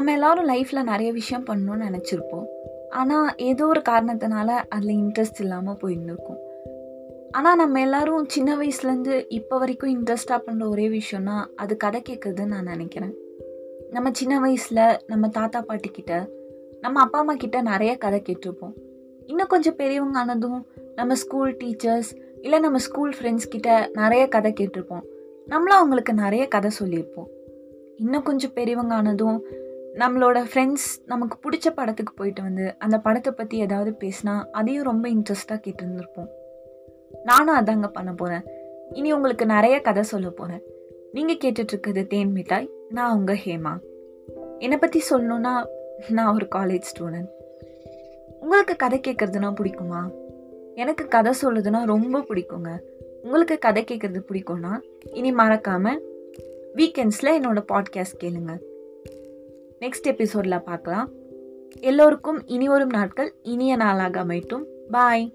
நம்ம எல்லாரும் லைஃப்பில் நிறைய விஷயம் பண்ணணும்னு நினச்சிருப்போம். ஆனால் ஏதோ ஒரு காரணத்தினால அதில் இன்ட்ரெஸ்ட் இல்லாமல் போயிருந்துருக்கும். ஆனால் நம்ம எல்லாரும் சின்ன வயசுலேருந்து இப்போ வரைக்கும் இன்ட்ரெஸ்டாக பண்ணுற ஒரே விஷயம்னா அது கதை கேட்குறதுன்னு நான் நினைக்கிறேன். நம்ம சின்ன வயசில் நம்ம தாத்தா பாட்டி கிட்ட நம்ம அப்பா அம்மா கிட்ட நிறைய கதை கேட்டிருப்போம். இன்னும் கொஞ்சம் பெரியவங்க ஆனதும் நம்ம ஸ்கூல் டீச்சர்ஸ் இல்லை நம்ம ஸ்கூல் ஃப்ரெண்ட்ஸ் கிட்ட நிறைய கதை கேட்டிருப்போம். நம்மளும் அவங்களுக்கு நிறைய கதை சொல்லியிருப்போம். இன்னும் கொஞ்சம் பெரியவங்க ஆனதும் நம்மளோட ஃப்ரெண்ட்ஸ் நமக்கு பிடிச்ச படத்துக்கு போயிட்டு வந்து அந்த படத்தை பற்றி ஏதாவது பேசினா அதையும் ரொம்ப இன்ட்ரெஸ்டாக கேட்டிருந்துருப்போம். நானும் அதாங்க பண்ண போகிறேன் இனி உங்களுக்கு நிறைய கதை சொல்ல போகிறேன் நீங்கள் கேட்டுட்ருக்கிறது தேன் மிட்டாய் நான் உங்கள் ஹேமா. என்னை பற்றி சொல்லணுன்னா நான் ஒரு காலேஜ் ஸ்டூடெண்ட் உங்களுக்கு கதை கேட்குறதுனா பிடிக்குமா? எனக்கு கதை சொல்லுதுன்னா ரொம்ப பிடிக்குங்க. உங்களுக்கு கதை கேட்குறது பிடிக்கும்னா இனி மறக்காமல் வீக்கெண்ட்ஸில் என்னோடய பாட்காஸ்ட் கேளுங்கள் நெக்ஸ்ட் எபிசோடில் பார்க்கலாம். எல்லோருக்கும் இனி வரும் நாட்கள் இனிய நாளாக அமைட்டும் பாய்